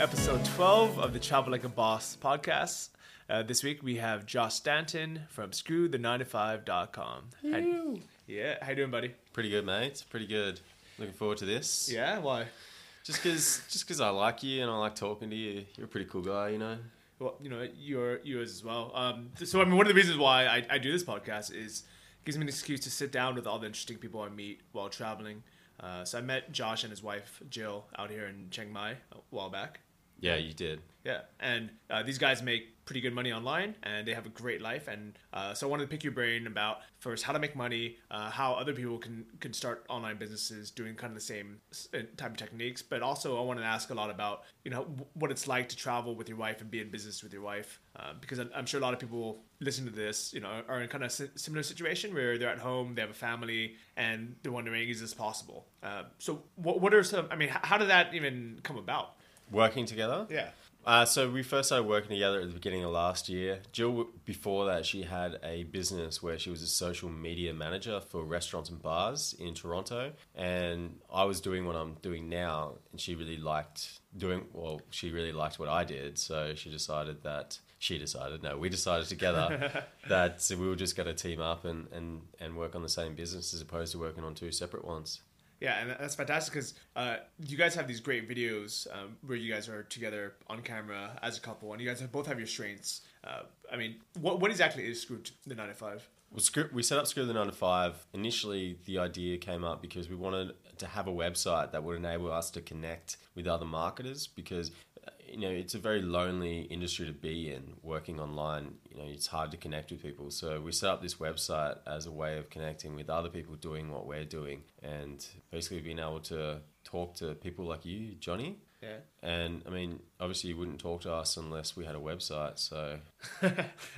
episode 12 of the Travel Like a Boss podcast. Uh, this week we have Josh Stanton from ScrewThe9to5.com. How, yeah, how you doing, buddy? Pretty good, mate. Pretty good. Looking forward to this. Yeah, why? Just because, just because I like you and I like talking to you. You're a pretty cool guy, you know. Well, you know, you're yours as well. Um, so, I mean, one of the reasons why I, I do this podcast is it gives me an excuse to sit down with all the interesting people I meet while traveling. Uh, so I met Josh and his wife Jill out here in Chiang Mai a while back. Yeah, you did. Yeah, and uh, these guys make pretty good money online, and they have a great life. And uh, so I wanted to pick your brain about first how to make money, uh, how other people can can start online businesses doing kind of the same uh, type of techniques. But also I want to ask a lot about you know what it's like to travel with your wife and be in business with your wife, uh, because I'm, sure a lot of people listening to this, you know, are in kind of si- similar situation where they're at home, they have a family, and they're wondering is this possible? Uh, so what what are some? I mean, how did that even come about? Working together. Yeah. Uh, so we first started working together at the beginning of last year. Jill, before that, she had a business where she was a social media manager for restaurants and bars in Toronto, and I was doing what I'm doing now, and she really liked doing. Well, she really liked what I did, so she decided that she decided. No, we decided together that we were just going to team up and, and and work on the same business as opposed to working on two separate ones. Yeah, and that's fantastic because uh, you guys have these great videos um, where you guys are together on camera as a couple, and you guys have, both have your strengths. Uh, I mean, what what exactly is Screw the Nine to Five? Well, Screw, we set up Screw the 9 to 5. Initially, the idea came up because we wanted to have a website that would enable us to connect with other marketers because, you know, it's a very lonely industry to be in working online. You know, it's hard to connect with people. So we set up this website as a way of connecting with other people doing what we're doing and basically being able to talk to people like you, Johnny. Yeah. And I mean, obviously, you wouldn't talk to us unless we had a website. So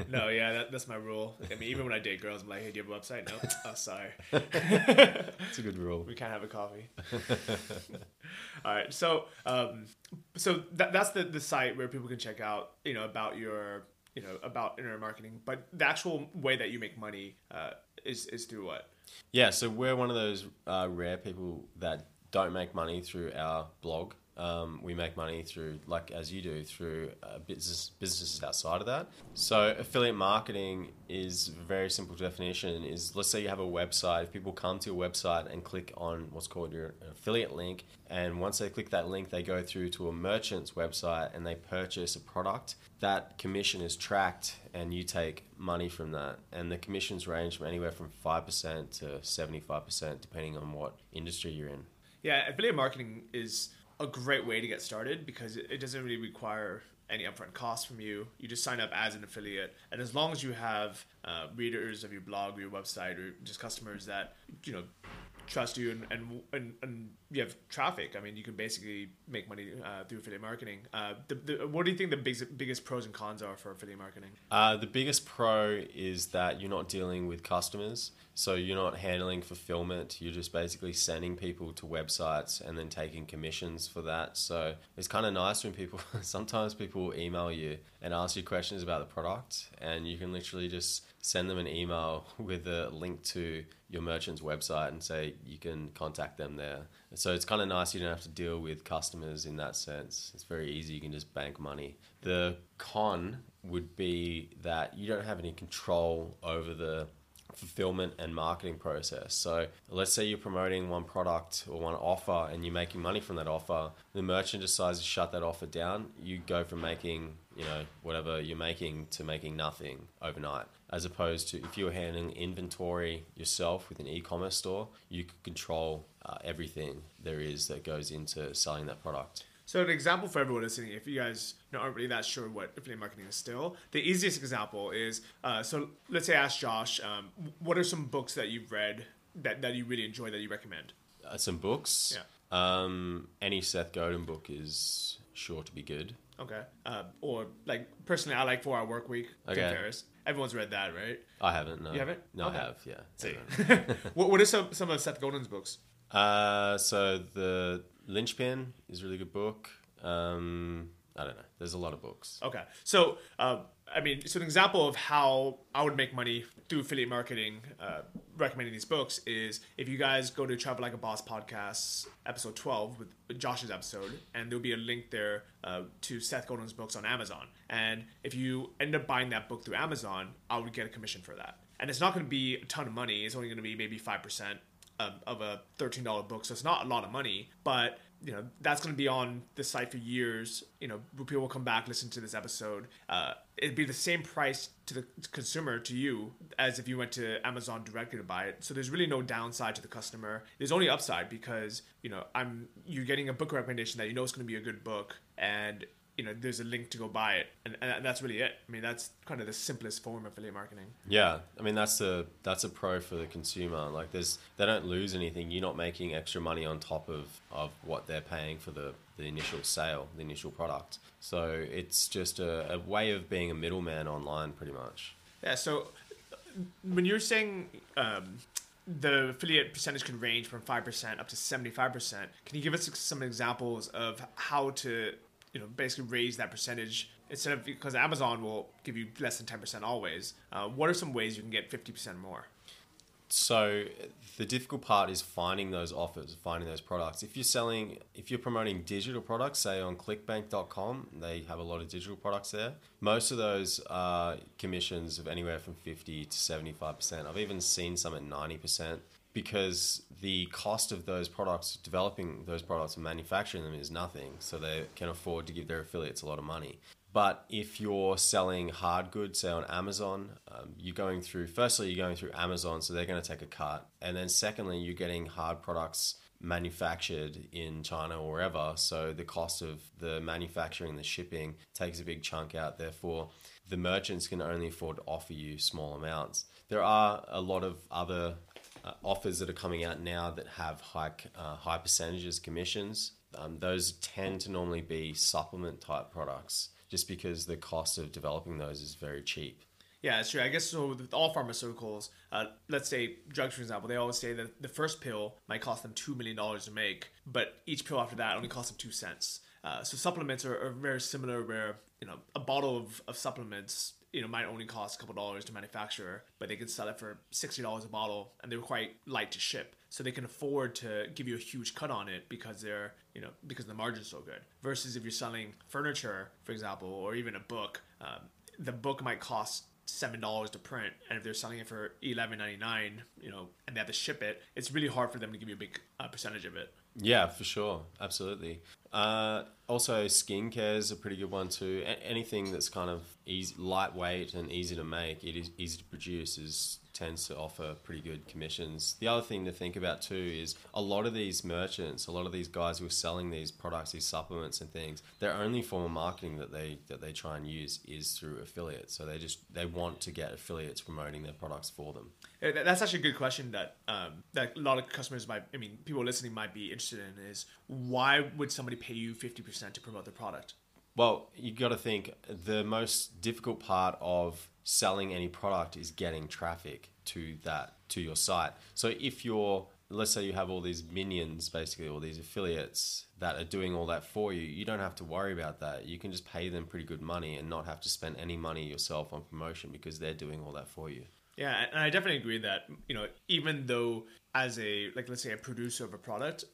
no, yeah, that, that's my rule. I mean, even when I date girls, I'm like, hey, do you have a website? No. oh, sorry. it's a good rule. we can't have a coffee. All right, so um, so that, that's the the site where people can check out, you know, about your, you know, about internet marketing. But the actual way that you make money uh, is is through what? Yeah, so we're one of those uh, rare people that don't make money through our blog. Um, we make money through, like as you do, through uh, business businesses outside of that. So affiliate marketing is very simple definition. Is let's say you have a website. If people come to your website and click on what's called your affiliate link, and once they click that link, they go through to a merchant's website and they purchase a product. That commission is tracked, and you take money from that. And the commissions range from anywhere from five percent to seventy-five percent, depending on what industry you're in. Yeah, affiliate marketing is a great way to get started because it doesn't really require any upfront costs from you. You just sign up as an affiliate, and as long as you have uh, readers of your blog or your website or just customers that you know trust you and and, and, and you have traffic, I mean, you can basically make money uh, through affiliate marketing. Uh, the, the, what do you think the biggest biggest pros and cons are for affiliate marketing? Uh, the biggest pro is that you're not dealing with customers, so you're not handling fulfillment. You're just basically sending people to websites and then taking commissions for that. So it's kind of nice when people sometimes people email you and ask you questions about the product, and you can literally just send them an email with a link to your merchant's website and say you can contact them there. So it's kind of nice you don't have to deal with customers in that sense. It's very easy. You can just bank money. The con would be that you don't have any control over the fulfillment and marketing process. So let's say you're promoting one product or one offer and you're making money from that offer. The merchant decides to shut that offer down. You go from making, you know, whatever you're making to making nothing overnight. As opposed to if you're handling inventory yourself with an e-commerce store, you could control uh, everything there is that goes into selling that product. So an example for everyone listening, if you guys aren't really that sure what affiliate marketing is still, the easiest example is, uh, so let's say I ask Josh, um, what are some books that you've read that, that you really enjoy that you recommend? Uh, some books. Yeah. Um, any Seth Godin book is sure to be good. Okay. Uh, or like personally, I like Four Hour Work Week. Tim Okay. Ferriss. Everyone's read that, right? I haven't. No. You haven't? No, Okay. I have. Yeah. See. what What are some some of Seth Godin's books? Uh, so the Linchpin is a really good book. Um, I don't know. There's a lot of books. Okay. So, uh, I mean, so an example of how I would make money through affiliate marketing, uh, recommending these books is if you guys go to Travel Like a Boss podcast, episode 12, with Josh's episode, and there'll be a link there uh, to Seth Godin's books on Amazon. And if you end up buying that book through Amazon, I would get a commission for that. And it's not going to be a ton of money. It's only going to be maybe 5% of, of a $13 book. So it's not a lot of money, but you know, that's going to be on the site for years. You know, people will come back, listen to this episode. Uh, it'd be the same price to the consumer, to you, as if you went to Amazon directly to buy it. So there's really no downside to the customer. There's only upside because, you know, I'm, you're getting a book recommendation that you know is going to be a good book and you know, there's a link to go buy it, and, and that's really it. I mean, that's kind of the simplest form of affiliate marketing. Yeah, I mean that's a that's a pro for the consumer. Like there's they don't lose anything. You're not making extra money on top of, of what they're paying for the, the initial sale, the initial product. So it's just a, a way of being a middleman online, pretty much. Yeah. So when you're saying um, the affiliate percentage can range from five percent up to seventy five percent, can you give us some examples of how to you know basically raise that percentage instead of because Amazon will give you less than ten percent always. Uh, what are some ways you can get fifty percent more? So the difficult part is finding those offers, finding those products. If you're selling, if you're promoting digital products, say on clickbank.com, they have a lot of digital products there. Most of those are commissions of anywhere from 50 to 75%. I've even seen some at 90% because the cost of those products, developing those products and manufacturing them is nothing. So they can afford to give their affiliates a lot of money. But if you're selling hard goods, say on Amazon, um, you're going through, firstly, you're going through Amazon, so they're going to take a cut. And then secondly, you're getting hard products manufactured in China or wherever. So the cost of the manufacturing, the shipping takes a big chunk out. Therefore, the merchants can only afford to offer you small amounts. There are a lot of other uh, offers that are coming out now that have high, uh, high percentages commissions. Um, those tend to normally be supplement type products just because the cost of developing those is very cheap. Yeah, it's true. I guess so. With all pharmaceuticals, uh, let's say drugs, for example, they always say that the first pill might cost them two million dollars to make, but each pill after that only costs them two cents. Uh, so supplements are, are very similar, where you know a bottle of, of supplements you know might only cost a couple dollars to manufacture, but they can sell it for sixty dollars a bottle, and they're quite light to ship, so they can afford to give you a huge cut on it because they're you know because the margin's so good. Versus if you're selling furniture, for example, or even a book, um, the book might cost seven dollars to print, and if they're selling it for eleven ninety nine, you know, and they have to ship it, it's really hard for them to give you a big uh, percentage of it. Yeah, for sure, absolutely. Uh, also, skincare is a pretty good one too. A- anything that's kind of easy, lightweight and easy to make, it is easy to produce, is tends to offer pretty good commissions. The other thing to think about too is a lot of these merchants, a lot of these guys who are selling these products, these supplements and things, their only form of marketing that they that they try and use is through affiliates. So they just they want to get affiliates promoting their products for them. That- That's actually a good question that um, that a lot of customers might, I mean, people listening might be interested in is why would somebody pay you fifty percent to promote their product? Well, you've got to think the most difficult part of selling any product is getting traffic to that to your site. So if you're let's say you have all these minions basically all these affiliates that are doing all that for you, you don't have to worry about that. You can just pay them pretty good money and not have to spend any money yourself on promotion because they're doing all that for you. Yeah, and I definitely agree that you know even though as a like let's say a producer of a product,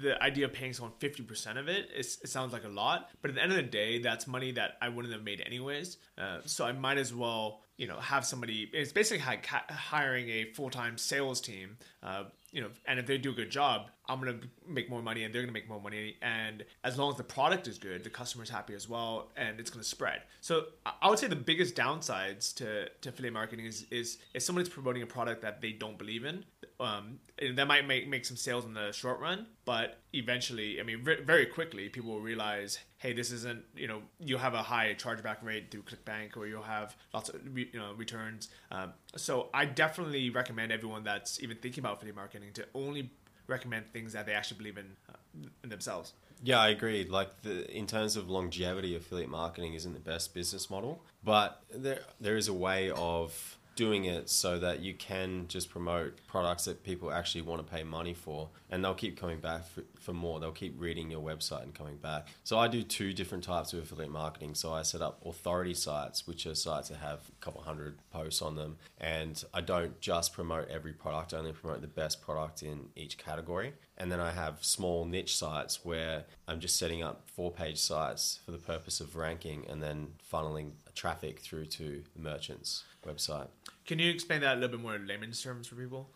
the idea of paying someone fifty percent of it it sounds like a lot, but at the end of the day, that's money that I wouldn't have made anyways. Uh, so I might as well you know have somebody. It's basically like hiring a full time sales team. Uh, you know, and if they do a good job, I'm gonna make more money, and they're gonna make more money. And as long as the product is good, the customer's happy as well, and it's gonna spread. So I- would say the biggest downsides to, to affiliate marketing is is if someone's promoting a product that they don't believe in. Um, and that might make make some sales in the short run, but eventually, I mean, ve- very quickly, people will realize, hey, this isn't. You know, you'll have a high chargeback rate through ClickBank, or you'll have lots of you know returns. Um, so I definitely recommend everyone that's even thinking about affiliate marketing to only recommend things that they actually believe in, uh, in themselves. Yeah, I agree. Like the in terms of longevity, affiliate marketing isn't the best business model, but there there is a way of doing it so that you can just promote products that people actually want to pay money for and they'll keep coming back for, for, more. They'll keep reading your website and coming back. So i do two different types of affiliate marketing. So i set up authority sites which are sites that have a couple hundred posts on them and i don't just promote every product. I only promote the best product in each category. And then i have small niche sites where i'm just setting up four page sites for the purpose of ranking and then funneling traffic through to the merchant's website. Can you explain that a little bit more in layman's terms for people?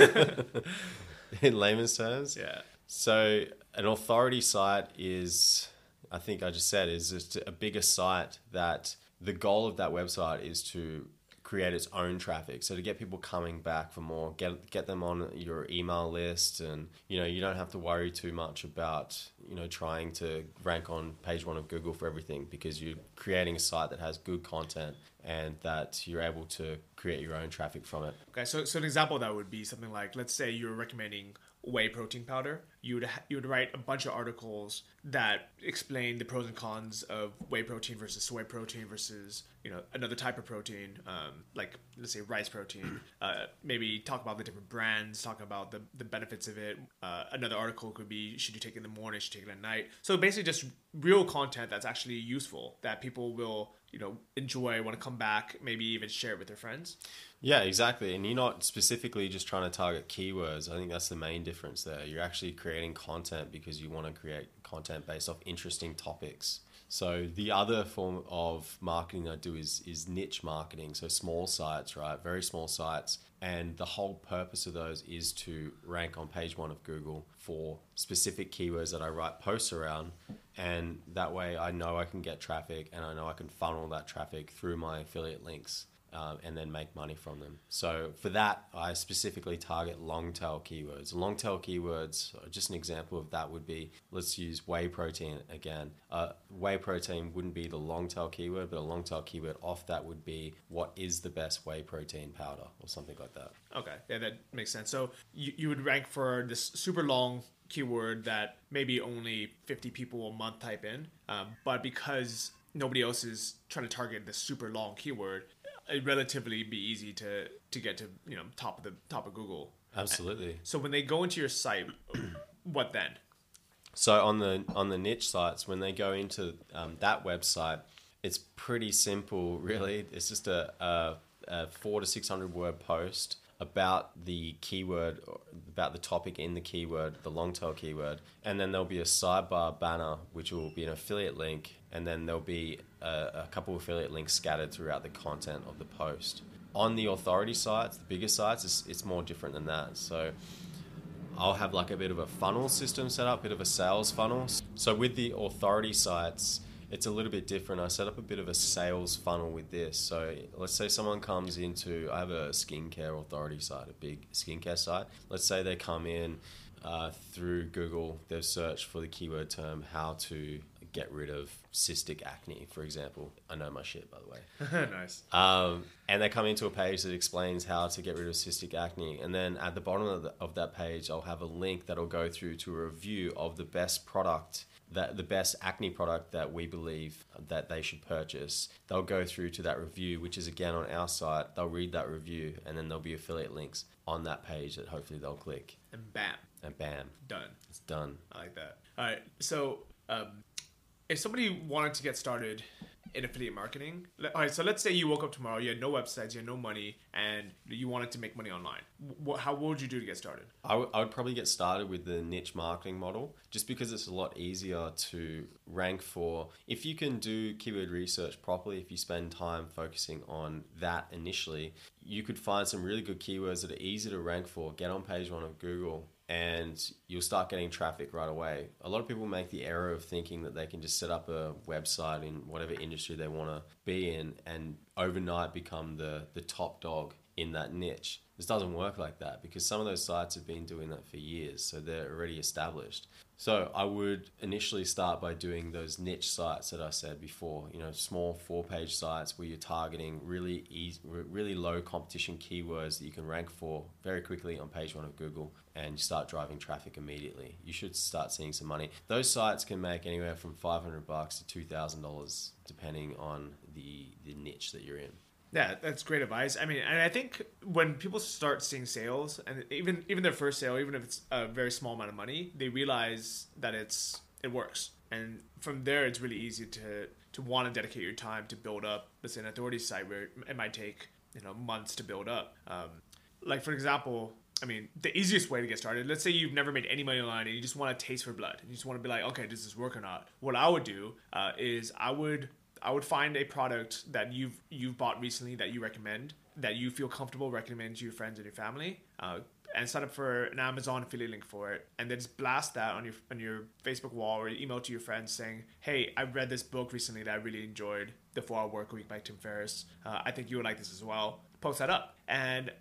in layman's terms? Yeah. So, an authority site is, I think I just said, is just a bigger site that the goal of that website is to create its own traffic. So to get people coming back for more, get get them on your email list, and you know you don't have to worry too much about you know trying to rank on page one of Google for everything because you're creating a site that has good content and that you're able to create your own traffic from it. Okay, so so an example of that would be something like let's say you're recommending whey protein powder, you would ha- you would write a bunch of articles that explain the pros and cons of whey protein versus soy protein versus you know another type of protein, um, like let's say rice protein. Uh, maybe talk about the different brands, talk about the the benefits of it. Uh, another article could be should you take it in the morning, should you take it at night. So basically, just real content that's actually useful that people will you know enjoy, want to come back, maybe even share it with their friends. Yeah, exactly. And you're not specifically just trying to target keywords. I think that's the main difference there. You're actually creating content because you want to create content based off interesting topics. So the other form of marketing I do is is niche marketing. So small sites, right? Very small sites. And the whole purpose of those is to rank on page one of Google for specific keywords that I write posts around. And that way I know I can get traffic and I know I can funnel that traffic through my affiliate links um, and then make money from them. So for that, I specifically target long tail keywords. Long tail keywords, uh, just an example of that would be let's use whey protein again. Uh, whey protein wouldn't be the long tail keyword, but a long tail keyword off that would be what is the best whey protein powder or something like that. Okay, yeah, that makes sense. So you, you would rank for this super long keyword that maybe only 50 people a month type in, um, but because nobody else is trying to target this super long keyword, relatively be easy to to get to you know top of the top of Google. Absolutely. So when they go into your site, what then? So on the on the niche sites, when they go into um, that website, it's pretty simple. Really, it's just a, a, a four to six hundred word post about the keyword, about the topic in the keyword, the long tail keyword, and then there'll be a sidebar banner which will be an affiliate link, and then there'll be a, a couple affiliate links scattered throughout the content of the post. On the authority sites, the bigger sites, it's, it's more different than that. So I'll have like a bit of a funnel system set up, a bit of a sales funnel. So with the authority sites, it's a little bit different. I set up a bit of a sales funnel with this. So let's say someone comes into, I have a skincare authority site, a big skincare site. Let's say they come in uh, through Google, they've searched for the keyword term how to get rid of cystic acne, for example. I know my shit, by the way. nice. Um, and they come into a page that explains how to get rid of cystic acne. And then at the bottom of, the, of that page, I'll have a link that'll go through to a review of the best product that the best acne product that we believe that they should purchase. They'll go through to that review, which is again on our site. They'll read that review, and then there'll be affiliate links on that page that hopefully they'll click. And bam. And bam. Done. It's done. I like that. All right. So, um, if somebody wanted to get started in affiliate marketing. All right, so let's say you woke up tomorrow, you had no websites, you had no money, and you wanted to make money online. What, how what would you do to get started? I, w- I would probably get started with the niche marketing model, just because it's a lot easier to rank for. If you can do keyword research properly, if you spend time focusing on that initially, you could find some really good keywords that are easy to rank for. Get on page one of Google and you'll start getting traffic right away. A lot of people make the error of thinking that they can just set up a website in whatever industry they want to be in and overnight become the, the top dog in that niche. This doesn't work like that because some of those sites have been doing that for years, so they're already established. So I would initially start by doing those niche sites that I said before. You know, small four-page sites where you're targeting really easy, really low competition keywords that you can rank for very quickly on page one of Google, and you start driving traffic immediately. You should start seeing some money. Those sites can make anywhere from 500 bucks to two thousand dollars, depending on the the niche that you're in. Yeah, that's great advice. I mean, and I think when people start seeing sales, and even even their first sale, even if it's a very small amount of money, they realize that it's it works, and from there, it's really easy to to want to dedicate your time to build up, let's say, an authority site where it might take you know months to build up. Um, like for example, I mean, the easiest way to get started, let's say you've never made any money online and you just want to taste for blood. And you just want to be like, okay, does this work or not? What I would do uh, is I would I would find a product that you've you've bought recently that you recommend that you feel comfortable recommending to your friends and your family. Uh, and sign up for an Amazon affiliate link for it, and then just blast that on your on your Facebook wall or email to your friends saying, "Hey, I read this book recently that I really enjoyed, The Four Hour Work Week by Tim Ferriss. Uh, I think you would like this as well." Post that up and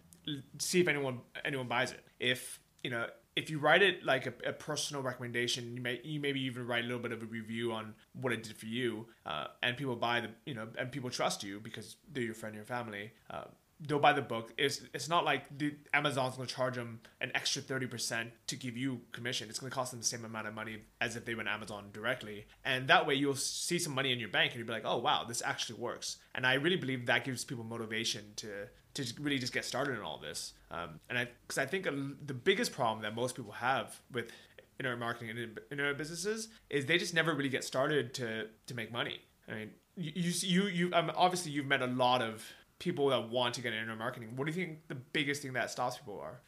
see if anyone anyone buys it. If you know if you write it like a, a, personal recommendation, you may you maybe even write a little bit of a review on what it did for you, uh, and people buy the you know and people trust you because they're your friend, your family. Uh, they'll buy the book. It's it's not like the Amazon's gonna charge them an extra thirty percent to give you commission. It's gonna cost them the same amount of money as if they went Amazon directly, and that way you'll see some money in your bank and you'll be like, oh wow, this actually works. And I really believe that gives people motivation to to really just get started in all this. Um, and I, because I think the biggest problem that most people have with internet marketing and internet businesses is they just never really get started to to make money. I mean, you you you um, obviously you've met a lot of people that want to get into marketing. What do you think the biggest thing that stops people are?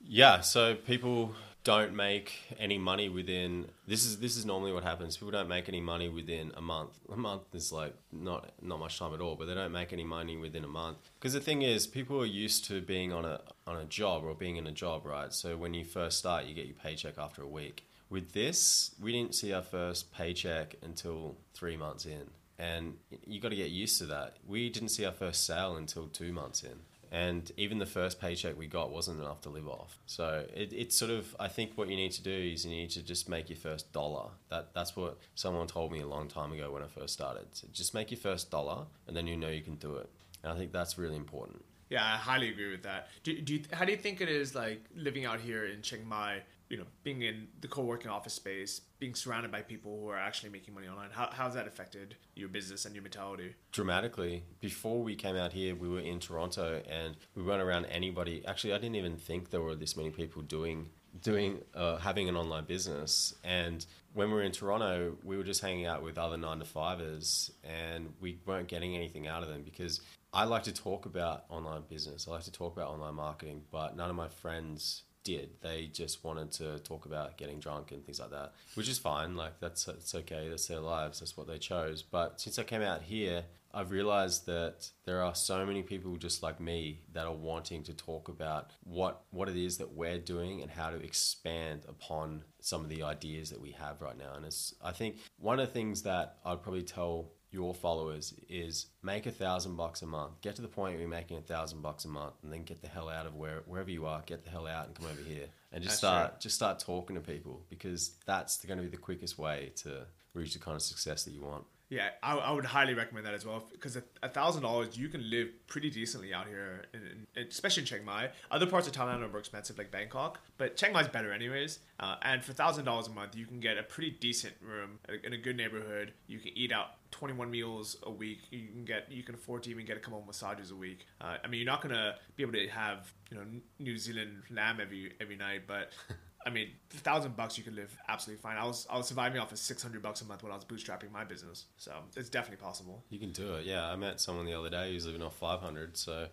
Yeah, so people don't make any money within this is this is normally what happens. People don't make any money within a month. A month is like not not much time at all, but they don't make any money within a month. Because the thing is, people are used to being on a on a job or being in a job, right? So when you first start, you get your paycheck after a week. With this, we didn't see our first paycheck until three months in, and you got to get used to that. We didn't see our first sale until two months in and even the first paycheck we got wasn't enough to live off. So it, it's sort of I think what you need to do is you need to just make your first dollar. That that's what someone told me a long time ago when I first started. So just make your first dollar, and then you know you can do it. And I think that's really important. Yeah, I highly agree with that. Do, do you, how do you think it is like living out here in Chiang Mai? You know, being in the co-working office space, being surrounded by people who are actually making money online. How how's that affected your business and your mentality? Dramatically. Before we came out here, we were in Toronto, and we weren't around anybody. Actually, I didn't even think there were this many people doing doing uh, having an online business and when we were in Toronto, we were just hanging out with other nine to fivers and we weren't getting anything out of them because I like to talk about online business. I like to talk about online marketing, but none of my friends did. They just wanted to talk about getting drunk and things like that, which is fine. Like that's it's okay. That's their lives. That's what they chose. But since I came out here, I've realized that there are so many people just like me that are wanting to talk about what what it is that we're doing and how to expand upon some of the ideas that we have right now. And it's I think one of the things that I'd probably tell your followers is make a thousand bucks a month. Get to the point where you're making a thousand bucks a month, and then get the hell out of where wherever you are. Get the hell out and come over here, and just that's start true. just start talking to people because that's going to be the quickest way to reach the kind of success that you want. Yeah, I, I would highly recommend that as well because a thousand dollars you can live pretty decently out here, in, in, especially in Chiang Mai. Other parts of Thailand are more expensive, like Bangkok, but Chiang Mai's better anyways. Uh, and for thousand dollars a month, you can get a pretty decent room in a good neighborhood. You can eat out 21 meals a week. You can get you can afford to even get a couple of massages a week. Uh, I mean, you're not gonna be able to have you know New Zealand lamb every every night, but I mean, a thousand bucks you can live absolutely fine. I was I was surviving off of six hundred bucks a month when I was bootstrapping my business, so it's definitely possible. You can do it. Yeah, I met someone the other day who's living off five hundred, so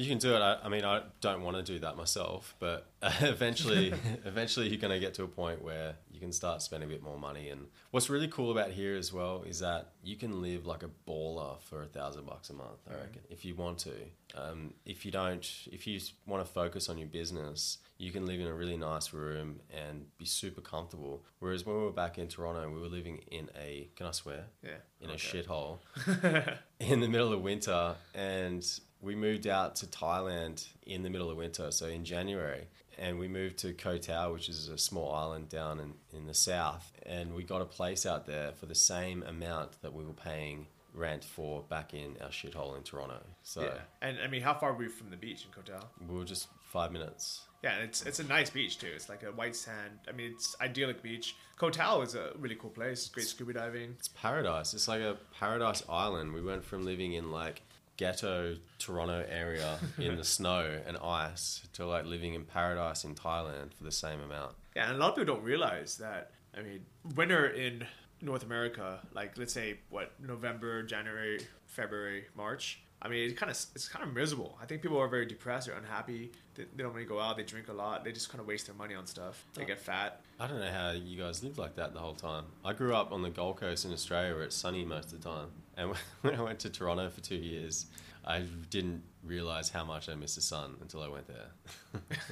you can do it. I, I, mean, I don't want to do that myself, but eventually, eventually you're going to get to a point where you can start spending a bit more money. And what's really cool about here as well is that you can live like a baller for a thousand bucks a month. I reckon if you want to. Um, if you don't, if you want to focus on your business you can live in a really nice room and be super comfortable. Whereas when we were back in Toronto, we were living in a can I swear? Yeah. In okay. a shithole in the middle of winter, and we moved out to Thailand in the middle of winter, so in January, and we moved to Koh Tao, which is a small island down in, in the south, and we got a place out there for the same amount that we were paying rent for back in our shithole in Toronto. So Yeah. And I mean, how far were we from the beach in Koh Tao? we were just five minutes. Yeah, and it's it's a nice beach too. It's like a white sand. I mean, it's idyllic beach. Koh Tao is a really cool place. Great scuba diving. It's paradise. It's like a paradise island. We went from living in like ghetto Toronto area in the snow and ice to like living in paradise in Thailand for the same amount. Yeah, and a lot of people don't realize that. I mean, winter in North America, like let's say what November, January, February, March. I mean, it's kind of it's kind of miserable. I think people are very depressed or unhappy. They, they don't really go out. They drink a lot. They just kind of waste their money on stuff. They get fat. I don't know how you guys live like that the whole time. I grew up on the Gold Coast in Australia where it's sunny most of the time. And when I went to Toronto for two years, I didn't realize how much I missed the sun until I went there.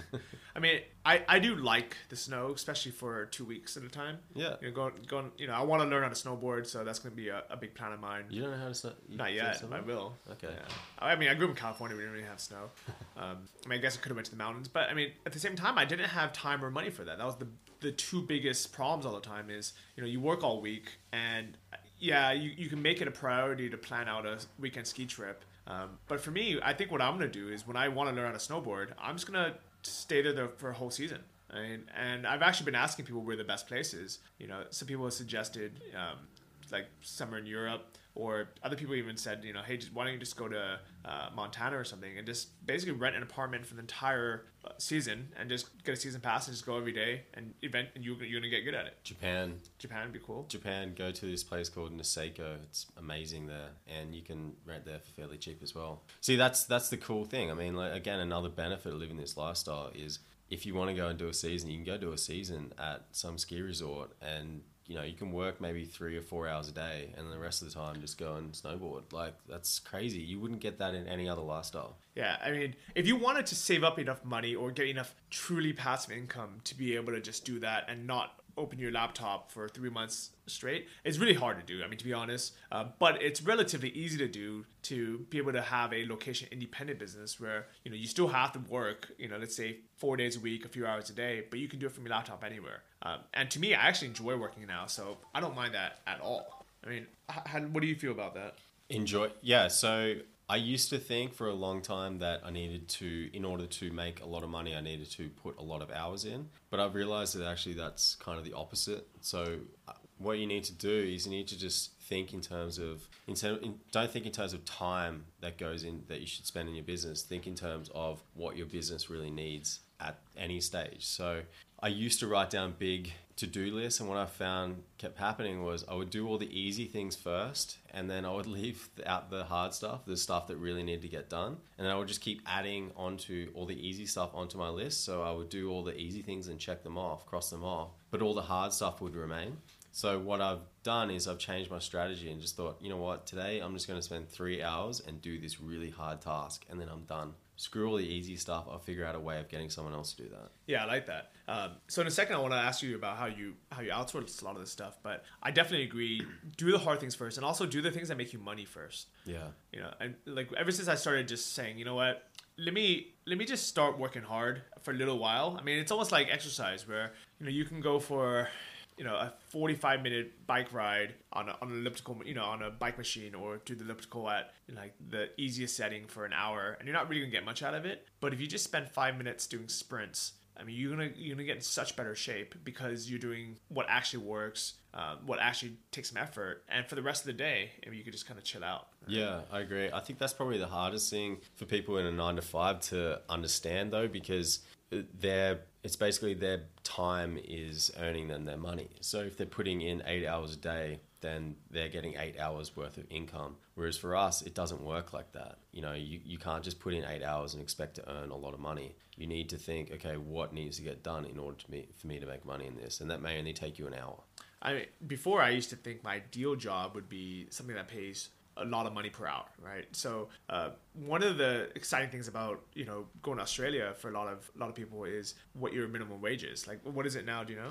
I mean, I, I do like the snow, especially for two weeks at a time. Yeah. You know, going going. You know, I want to learn how to snowboard, so that's going to be a, a big plan of mine. you don't know how to snow? Not yet. I will. Okay. Yeah. I mean, I grew up in California. We didn't really have snow. Um, I mean, I guess I could have went to the mountains, but I mean, at the same time, I didn't have time or money for that. That was the the two biggest problems all the time. Is you know, you work all week, and yeah, you, you can make it a priority to plan out a weekend ski trip. Um, but for me, I think what I'm gonna do is when I want to learn how to snowboard, I'm just gonna stay there the- for a whole season. I mean, and I've actually been asking people where the best place is. You know, some people have suggested um, like somewhere in Europe, or other people even said, you know, hey, just, why don't you just go to uh, Montana or something and just basically rent an apartment for the entire uh, season and just get a season pass and just go every day and event and you, you're gonna get good at it. Japan. Japan would be cool. Japan, go to this place called Niseko. It's amazing there, and you can rent there for fairly cheap as well. See, that's that's the cool thing. I mean, like again, another benefit of living this lifestyle is if you want to go and do a season, you can go do a season at some ski resort, and you know you can work maybe three or four hours a day, and the rest of the time just go and snowboard. Like that's crazy. You wouldn't get that in any other lifestyle. Yeah, I mean, if you wanted to save up enough money or get enough truly passive income to be able to just do that and not open your laptop for three months straight, it's really hard to do. I mean, to be honest, uh, but it's relatively easy to do to be able to have a location independent business where you know you still have to work. You know, let's say four days a week, a few hours a day, but you can do it from your laptop anywhere. Um, and to me, I actually enjoy working now, so I don't mind that at all. I mean, how, what do you feel about that? Enjoy. Yeah. So I used to think for a long time that I needed to, in order to make a lot of money, I needed to put a lot of hours in. But I've realized that actually that's kind of the opposite. So uh, what you need to do is you need to just think in terms of, in in, don't think in terms of time that goes in that you should spend in your business. Think in terms of what your business really needs at any stage. So I used to write down big to do list, and what I found kept happening was I would do all the easy things first, and then I would leave out the hard stuff, the stuff that really needed to get done, and I would just keep adding onto all the easy stuff onto my list. So I would do all the easy things and check them off, cross them off, but all the hard stuff would remain. So what I've done is I've changed my strategy and just thought, you know what, today I'm just going to spend three hours and do this really hard task, and then I'm done. Screw all the easy stuff. I'll figure out a way of getting someone else to do that. Yeah, I like that. Um, so in a second, I want to ask you about how you how you outsource a lot of this stuff. But I definitely agree. Do the hard things first, and also do the things that make you money first. Yeah. You know, and like ever since I started just saying, you know what, let me let me just start working hard for a little while. I mean, it's almost like exercise where you know you can go for you know a 45 minute bike ride on, a, on an elliptical you know on a bike machine or do the elliptical at like the easiest setting for an hour and you're not really gonna get much out of it but if you just spend five minutes doing sprints I mean, you're gonna you're gonna get in such better shape because you're doing what actually works, uh, what actually takes some effort, and for the rest of the day, I mean, you could just kind of chill out. Yeah, I agree. I think that's probably the hardest thing for people in a nine to five to understand, though, because their it's basically their time is earning them their money. So if they're putting in eight hours a day, then they're getting eight hours worth of income. Whereas for us, it doesn't work like that. You know, you, you can't just put in eight hours and expect to earn a lot of money. You need to think, okay, what needs to get done in order to me, for me to make money in this? And that may only take you an hour. I mean, before I used to think my ideal job would be something that pays a lot of money per hour, right? So uh, one of the exciting things about you know going to Australia for a lot of a lot of people is what your minimum wage is. Like, what is it now? Do you know?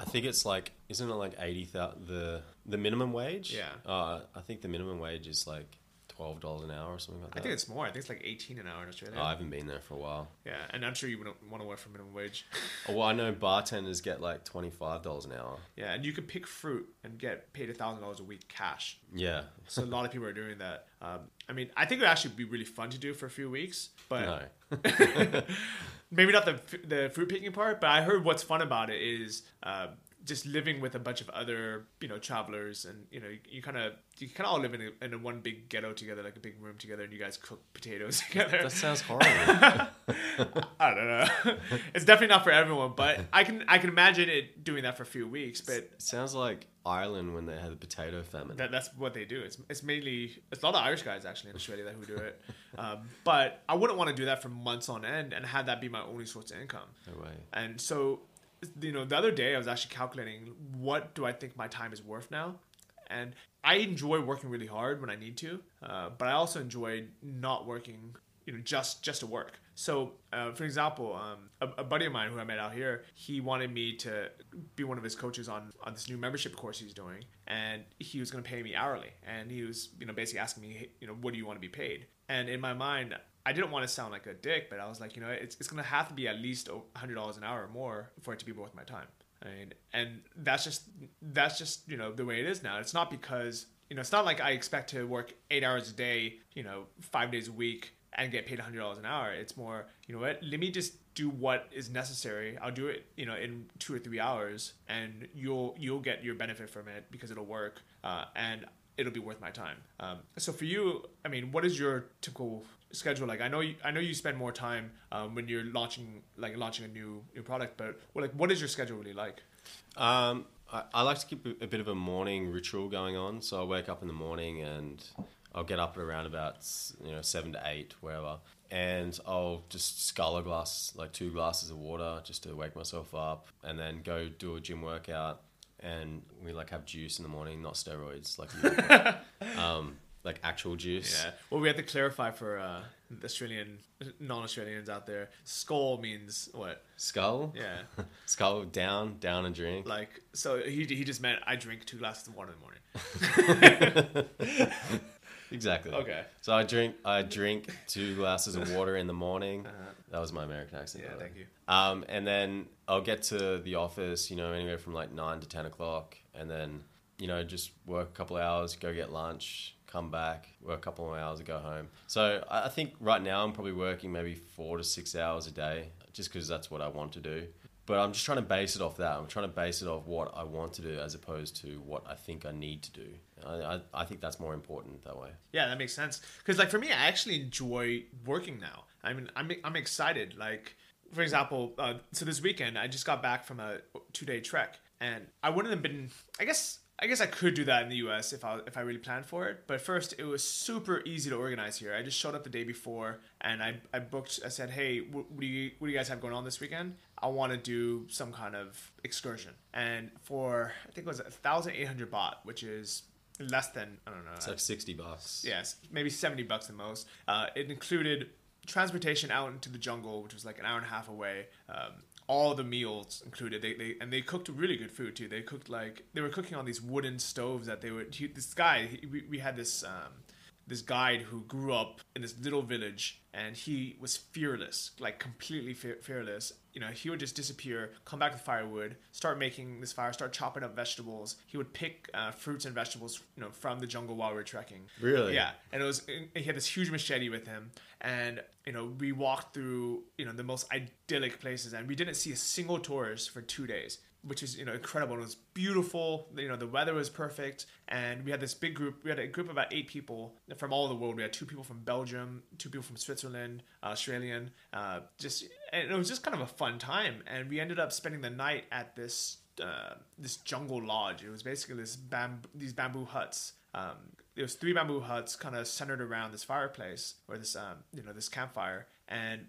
I think it's like, isn't it like eighty thousand the the minimum wage? Yeah. Uh, I think the minimum wage is like twelve dollars an hour or something like that. I think it's more. I think it's like 18 an hour in Australia. Oh, I haven't been there for a while. yeah, and I'm sure you wouldn't want to work for minimum wage. Oh, well, I know bartenders get like twenty five dollars an hour. yeah, and you could pick fruit and get paid a thousand dollars a week cash. Yeah. So a lot of people are doing that. Um, I mean, I think it would actually be really fun to do for a few weeks, but No. maybe not the the fruit picking part. But I heard what's fun about it is uh, just living with a bunch of other you know travelers, and you know you, kind of you kind of all live in a, in a one big ghetto together, like a big room together, and you guys cook potatoes together. That sounds horrible. I don't know. it's definitely not for everyone, but I can I can imagine it doing that for a few weeks. But it sounds like Ireland when they had the potato famine. that, that's what they do. It's, it's mainly it's a lot of Irish guys actually in Australia that who do it. Um, but I wouldn't want to do that for months on end and have that be my only source of income. no way. And so, you know, the other day I was actually calculating what do I think my time is worth now, and I enjoy working really hard when I need to, uh, but I also enjoy not working, you know, just just to work. So, uh, for example, um, a, a buddy of mine who I met out here, he wanted me to be one of his coaches on on this new membership course he's doing, and he was going to pay me hourly, and he was, you know, basically asking me, hey, you know, what do you want to be paid? And in my mind, I didn't want to sound like a dick, but I was like, you know, it's, it's going to have to be at least $100 an hour or more for it to be worth my time. I mean, and that's just, that's just, you know, the way it is now. It's not because, you know, it's not like I expect to work eight hours a day, you know, five days a week and get paid $100 an hour. It's more, you know what, let me just do what is necessary. I'll do it, you know, in two or three hours and you'll, you'll get your benefit from it because it'll work. Uh, and it'll be worth my time. Um, so for you, I mean, what is your typical schedule like? I know you, I know you spend more time um, when you're launching like launching a new new product, but what, like what is your schedule really like? Um, I, I like to keep a, a bit of a morning ritual going on. So I wake up in the morning and I'll get up at around about you know seven to eight, wherever, and I'll just scull a glass, like two glasses of water, just to wake myself up, and then go do a gym workout. And we like have juice in the morning, not steroids, like you. um, like actual juice. Yeah. Well, we have to clarify for uh, Australian non-Australians out there. Skull means what? Skull. Yeah. Skull down, down and drink. Like so, he he just meant I drink two glasses of water in the morning. Exactly. Okay. So I drink I drink two glasses of water in the morning. That was my American accent. Uh-huh. Yeah, thank you. Um, and then I'll get to the office, you know, anywhere from like nine to ten o'clock, and then you know just work a couple of hours, go get lunch, come back, work a couple of hours, go home. So I I think right now I'm probably working maybe four to six hours a day, just because that's what I want to do. But I'm just trying to base it off that. I'm trying to base it off what I want to do as opposed to what I think I need to do. I, I, I think that's more important that way. Yeah, that makes sense. Because like for me, I actually enjoy working now. I mean, I'm I'm excited. Like for example, uh, so this weekend I just got back from a two day trek, and I wouldn't have been. I guess I guess I could do that in the U.S. if I if I really planned for it. But first, it was super easy to organize here. I just showed up the day before, and I I booked. I said, hey, what, do you what do you guys have going on this weekend? I want to do some kind of excursion, and for I think it was a thousand eight hundred baht, which is less than I don't know. It's like sixty bucks. Yes, maybe 70 bucks the most. Uh, it included transportation out into the jungle, which was like an hour and a half away. Um, all the meals included. They, they and they cooked really good food too. They cooked like they were cooking on these wooden stoves that they would. He, this guy, he, we, we had this um, this guide who grew up in this little village, and he was fearless, like completely fe- fearless. You know, he would just disappear, come back with firewood, start making this fire, start chopping up vegetables. He would pick uh, fruits and vegetables, you know, from the jungle while we were trekking. Really? Yeah, and it was he had this huge machete with him, and you know we walked through you know the most idyllic places, and we didn't see a single tourist for two days, which is you know incredible. It was beautiful. You know the weather was perfect, and we had this big group. We had a group of about eight people from all over the world. We had two people from Belgium, two people from Switzerland, Australian. Uh, just and it was just kind of a fun time, and we ended up spending the night at this uh, this jungle lodge. It was basically this bamboo, these bamboo huts. Um, there was three bamboo huts kind of centered around this fireplace or this um, you know this campfire, and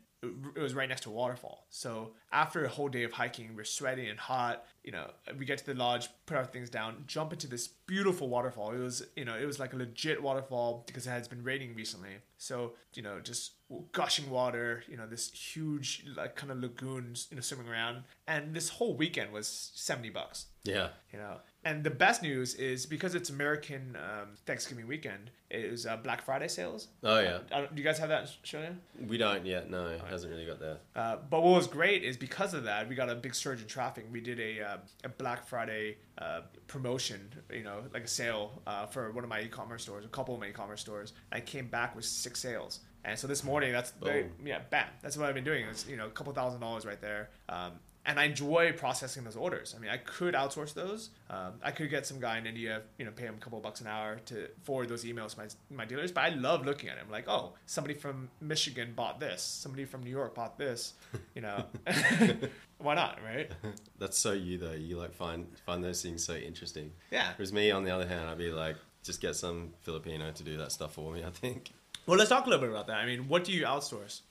it was right next to a waterfall. So after a whole day of hiking, we're sweaty and hot. You know, we get to the lodge, put our things down, jump into this beautiful waterfall. It was, you know, it was like a legit waterfall because it has been raining recently. So, you know, just gushing water, you know, this huge like kind of lagoons, you know, swimming around. And this whole weekend was 70 bucks. Yeah. You know, and the best news is because it's American um, Thanksgiving weekend, it was uh, Black Friday sales. Oh yeah. I don't- you guys have that in Australia? We don't yet. No, it hasn't really got there. Uh, but what was great is because of that, we got a big surge in traffic. We did a, uh, a Black Friday uh, promotion, you know, like a sale uh, for one of my e-commerce stores, a couple of my e-commerce stores. I came back with six sales. And so this morning, that's very, yeah, bam. That's what I've been doing. It's you know a couple thousand dollars right there. Um, and I enjoy processing those orders. I mean, I could outsource those. Um, I could get some guy in India, you know, pay him a couple of bucks an hour to forward those emails to my, my dealers. But I love looking at them. Like, oh, somebody from Michigan bought this. Somebody from New York bought this. You know, why not, right? That's so you though. You like find find those things so interesting. Yeah. Whereas me, on the other hand, I'd be like, just get some Filipino to do that stuff for me. I think. Well, let's talk a little bit about that. I mean, what do you outsource?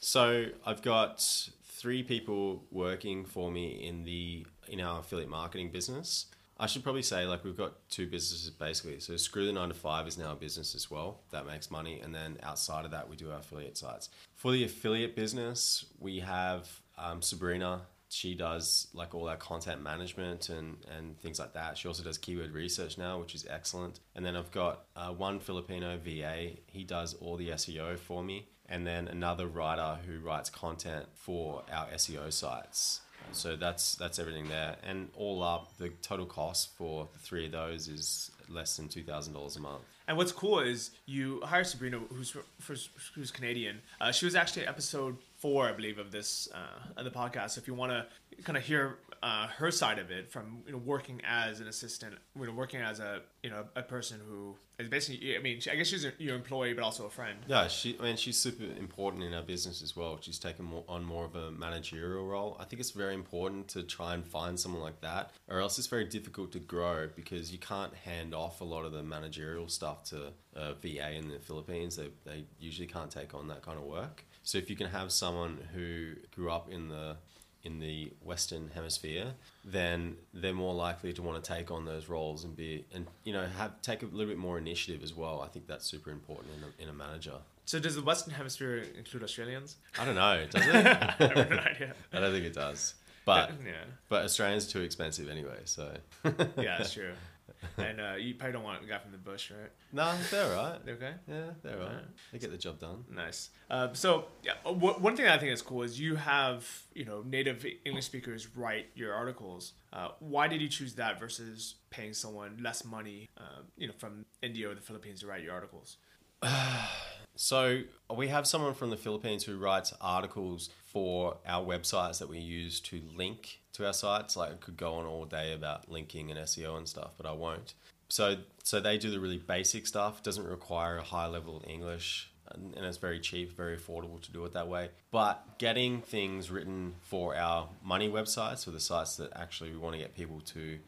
So I've got three people working for me in the in our affiliate marketing business. I should probably say like we've got two businesses basically. So Screw the Nine to Five is now a business as well that makes money, and then outside of that we do our affiliate sites. For the affiliate business, we have um, Sabrina. She does like all our content management and, and things like that. She also does keyword research now, which is excellent. And then I've got uh, one Filipino VA. He does all the SEO for me and then another writer who writes content for our SEO sites. So that's that's everything there, and all up, the total cost for the three of those is less than two thousand dollars a month. And what's cool is you hire Sabrina, who's who's, Canadian. Uh, she was actually episode four, I believe, of this uh, of the podcast. So if you want to kind of hear uh, her side of it from you know working as an assistant, you know working as a you know a person who is basically, I mean, I guess she's a, your employee, but also a friend. Yeah, she I mean she's super important in our business as well. She's taken more, on more of a managerial role. I think it's very important to try and find someone like that, or else it's very difficult to grow because you can't hand off a lot of the managerial stuff to a VA in the Philippines. They they usually can't take on that kind of work. So if you can have someone who grew up in the in the Western Hemisphere, then they're more likely to want to take on those roles and be and you know have take a little bit more initiative as well. I think that's super important in a, in a manager. So does the Western Hemisphere include Australians? I don't know, does it? I have no idea. I don't think it does. But yeah, but Australians are too expensive anyway, so yeah, that's true. And uh, you probably don't want a guy from the bush, right? no, they're all right. They're Okay. Yeah, they're all right. Alright. They get the job done. Nice. Um, so, yeah, uh, wh- one thing I think is cool is you have you know native English speakers write your articles. Uh, why did you choose that versus paying someone less money, uh, you know, from India or the Philippines to write your articles? So we have someone from the Philippines who writes articles for our websites that we use to link to our sites. Like I could go on all day about linking and SEO and stuff, but I won't. So so they do the really basic stuff. Doesn't require a high level of English. And and it's very cheap, very affordable to do it that way. But getting things written for our money websites, for the sites that actually we want to get people to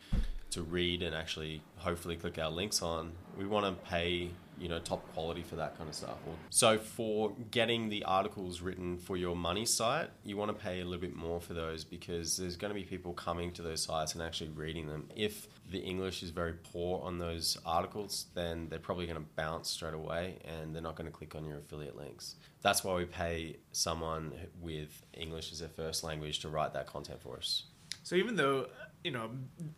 to read and actually hopefully click our links on, we want to pay you know top quality for that kind of stuff. So for getting the articles written for your money site, you want to pay a little bit more for those because there's going to be people coming to those sites and actually reading them. If the English is very poor on those articles, then they're probably going to bounce straight away and they're not going to click on your affiliate links. That's why we pay someone with English as their first language to write that content for us. So even though you know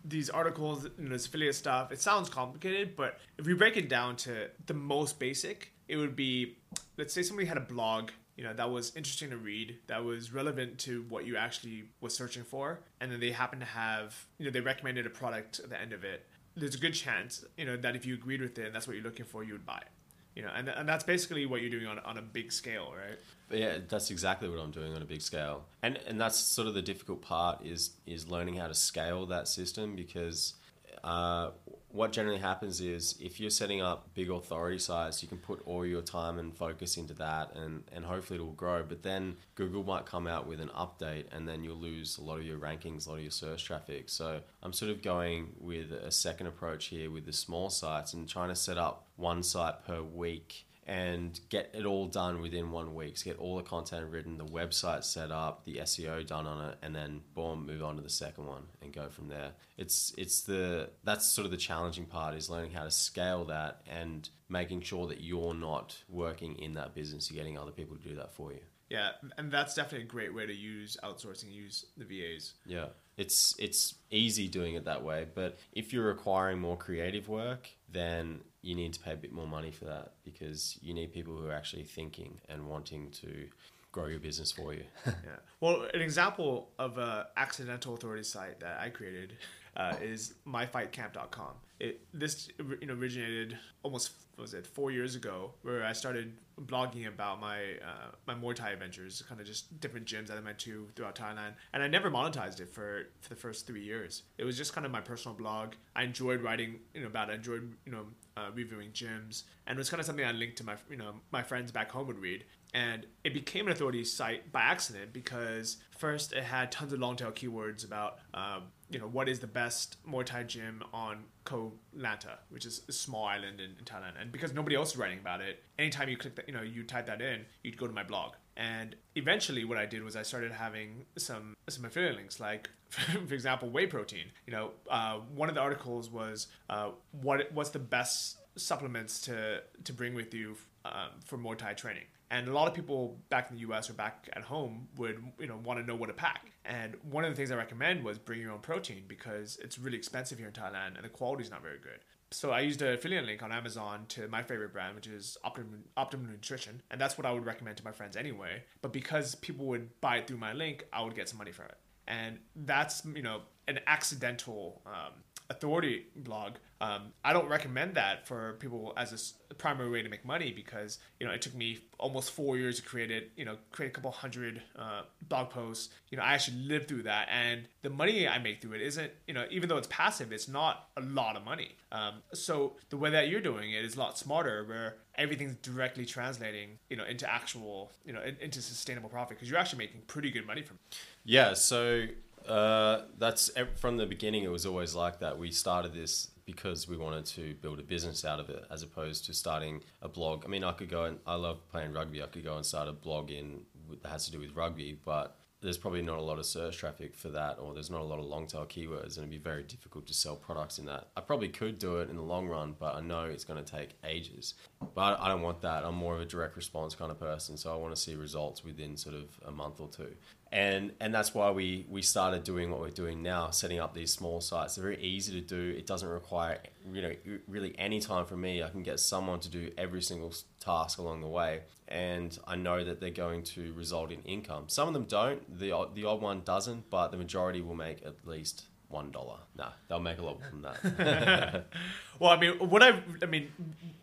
these articles, know, this affiliate stuff, it sounds complicated, but if we break it down to the most basic, it would be, let's say somebody had a blog, you know, that was interesting to read, that was relevant to what you actually was searching for, and then they happen to have, you know, they recommended a product at the end of it. There's a good chance, you know, that if you agreed with it and that's what you're looking for, you would buy it. You know, and, and that's basically what you're doing on, on a big scale, right? Yeah, that's exactly what I'm doing on a big scale, and and that's sort of the difficult part is is learning how to scale that system because uh, what generally happens is if you're setting up big authority sites, you can put all your time and focus into that, and and hopefully it will grow. But then Google might come out with an update, and then you'll lose a lot of your rankings, a lot of your search traffic. So I'm sort of going with a second approach here with the small sites and trying to set up one site per week and get it all done within one week. So get all the content written, the website set up, the SEO done on it, and then boom, move on to the second one and go from there. It's it's the that's sort of the challenging part is learning how to scale that and making sure that you're not working in that business, you're getting other people to do that for you. Yeah, and that's definitely a great way to use outsourcing, use the VAs. Yeah. It's it's easy doing it that way, but if you're requiring more creative work, then you need to pay a bit more money for that because you need people who are actually thinking and wanting to grow your business for you. yeah. Well, an example of a accidental authority site that I created uh, is myfightcamp.com. It this you know originated almost was it four years ago where I started blogging about my uh, my Muay Thai adventures, kind of just different gyms that I went to throughout Thailand, and I never monetized it for for the first three years. It was just kind of my personal blog. I enjoyed writing you know about it. I enjoyed you know uh, reviewing gyms, and it was kind of something I linked to my you know my friends back home would read and it became an authority site by accident because first it had tons of long tail keywords about um, you know what is the best Muay Thai gym on Koh Lanta, which is a small island in, in, Thailand, and because nobody else is writing about it, anytime you click that, you know, you type that in, you'd go to my blog. And eventually, what I did was I started having some some affiliate links, like for example, whey protein. You know, uh, one of the articles was uh, what what's the best supplements to to bring with you um, for Muay Thai training and a lot of people back in the US or back at home would you know want to know what to pack. And one of the things I recommend was bring your own protein because it's really expensive here in Thailand and the quality is not very good. So I used an affiliate link on Amazon to my favorite brand, which is Optimum, Optimum Nutrition, and that's what I would recommend to my friends anyway. But because people would buy it through my link, I would get some money from it, and that's you know an accidental um, authority blog. Um, I don't recommend that for people as a primary way to make money because you know it took me almost four years to create it. You know, create a couple hundred uh, blog posts. You know, I actually lived through that, and the money I make through it isn't you know even though it's passive, it's not a lot of money. Um, so the way that you're doing it is a lot smarter, where everything's directly translating you know into actual you know into sustainable profit because you're actually making pretty good money from. It. Yeah. So uh, that's from the beginning. It was always like that. We started this because we wanted to build a business out of it, as opposed to starting a blog. I mean, I could go and I love playing rugby. I could go and start a blog in that has to do with rugby, but there's probably not a lot of search traffic for that, or there's not a lot of long tail keywords, and it'd be very difficult to sell products in that. I probably could do it in the long run, but I know it's going to take ages. But I don't want that. I'm more of a direct response kind of person, so I want to see results within sort of a month or two and and that's why we we started doing what we're doing now setting up these small sites. They're very easy to do. It doesn't require you know really any time from me. I can get someone to do every single task along the way. And i know that they're going to result in income. Some of them don't. The the odd one doesn't but the majority will make at least one dollar. No, they'll make a lot than that. well, I mean, what I, I mean,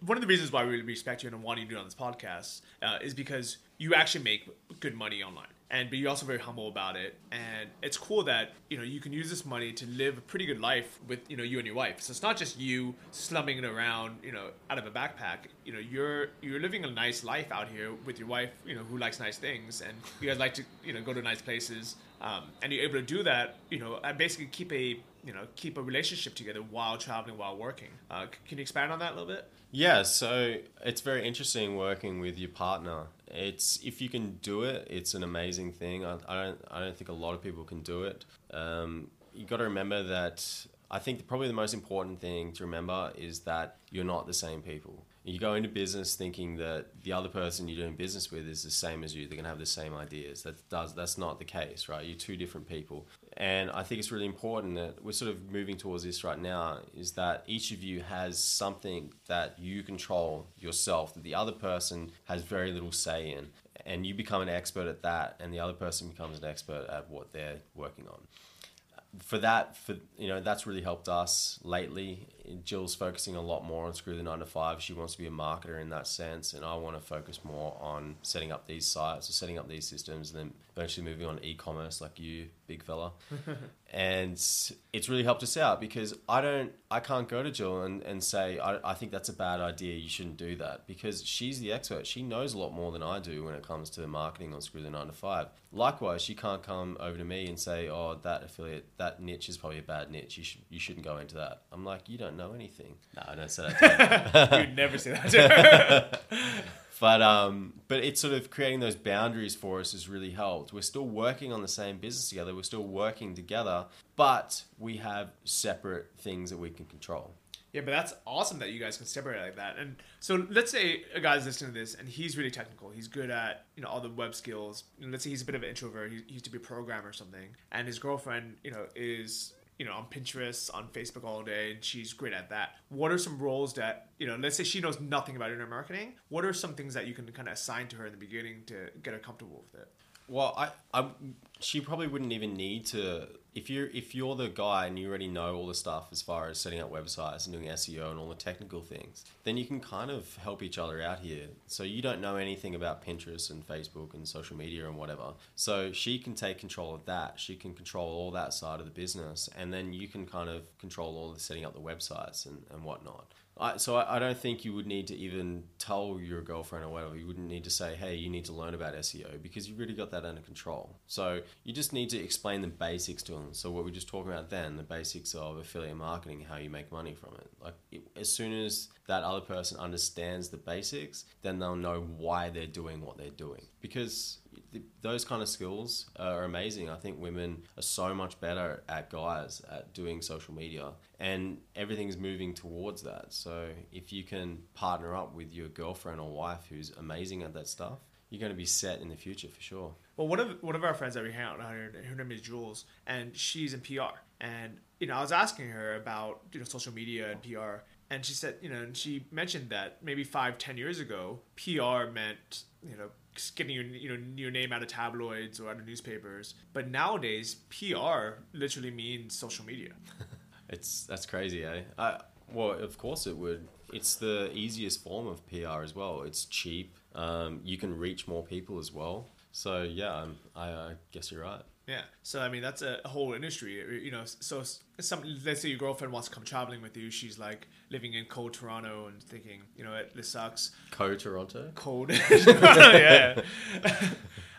one of the reasons why we respect you and want you to do on this podcast uh, is because you actually make good money online and but you're also very humble about it. And it's cool that you know you can use this money to live a pretty good life with you know you and your wife. So it's not just you slumming it around you know out of a backpack. You know you're you're living a nice life out here with your wife you know who likes nice things. And you guys like to you know go to nice places. Um, and you're able to do that you know and basically keep a you know keep a relationship together while traveling while working. Uh, can you expand on that a little bit yeah so it's very interesting working with your partner it's if you can do it, it's an amazing thing. I, I don't I don't think a lot of people can do it. Um, you got to remember that. I think probably the most important thing to remember is that you're not the same people. You go into business thinking that the other person you're doing business with is the same as you. They're going to have the same ideas. That does that's not the case, right? You're two different people. And I think it's really important that we're sort of moving towards this right now is that each of you has something that you control yourself that the other person has very little say in. And you become an expert at that, and the other person becomes an expert at what they're working on for that, for you know, that's really helped us lately. Jill's focusing a lot more on Screw the Nine to Five. She wants to be a marketer in that sense, and I want to focus more on setting up these sites, or setting up these systems, and then eventually moving on e-commerce, like you, big fella. and it's really helped us out because I don't, I can't go to Jill and, and say I, I think that's a bad idea. You shouldn't do that because she's the expert. She knows a lot more than I do when it comes to marketing on Screw the Nine to Five. Likewise, she can't come over to me and say, "Oh, that affiliate, that niche is probably a bad niche. You should, you shouldn't go into that." I'm like, you don't know know anything. No, I don't say that. You'd never say that to her. but um, but it's sort of creating those boundaries for us has really helped. We're still working on the same business together. We're still working together, but we have separate things that we can control. Yeah, but that's awesome that you guys can separate like that. And so let's say a guy's listening to this and he's really technical. He's good at you know all the web skills. And let's say he's a bit of an introvert. He, he used to be a programmer or something, and his girlfriend you know is you know on Pinterest, on Facebook all day, and she's great at that. What are some roles that you know? Let's say she knows nothing about internet marketing. What are some things that you can kind of assign to her in the beginning to get her comfortable with it? Well, I, I, she probably wouldn't even need to. If you're if you're the guy and you already know all the stuff as far as setting up websites and doing SEO and all the technical things, then you can kind of help each other out here. So you don't know anything about Pinterest and Facebook and social media and whatever. So she can take control of that. She can control all that side of the business, and then you can kind of control all the setting up the websites and, and whatnot. I, so I, I don't think you would need to even tell your girlfriend or whatever. You wouldn't need to say, "Hey, you need to learn about SEO," because you've really got that under control. So you just need to explain the basics to them. So what we are just talking about then, the basics of affiliate marketing, how you make money from it. Like it, as soon as that other person understands the basics, then they'll know why they're doing what they're doing. Because th- those kind of skills are amazing. I think women are so much better at guys at doing social media, and everything's moving towards that. So if you can partner up with your girlfriend or wife who's amazing at that stuff, you're going to be set in the future for sure. Well, one of one of our friends that we hang out here, her name is Jules, and she's in PR. And you know, I was asking her about you know social media and PR, and she said, you know, and she mentioned that maybe five, ten years ago, PR meant you know getting your you know your name out of tabloids or out of newspapers. But nowadays, PR literally means social media. It's that's crazy, eh? I, well, of course it would. It's the easiest form of PR as well. It's cheap. Um, you can reach more people as well. So yeah, I'm, I, I guess you're right. Yeah. So I mean, that's a whole industry. You know, so some let's say your girlfriend wants to come traveling with you. She's like living in cold Toronto and thinking, you know, what, this sucks. Co Toronto. Cold. yeah.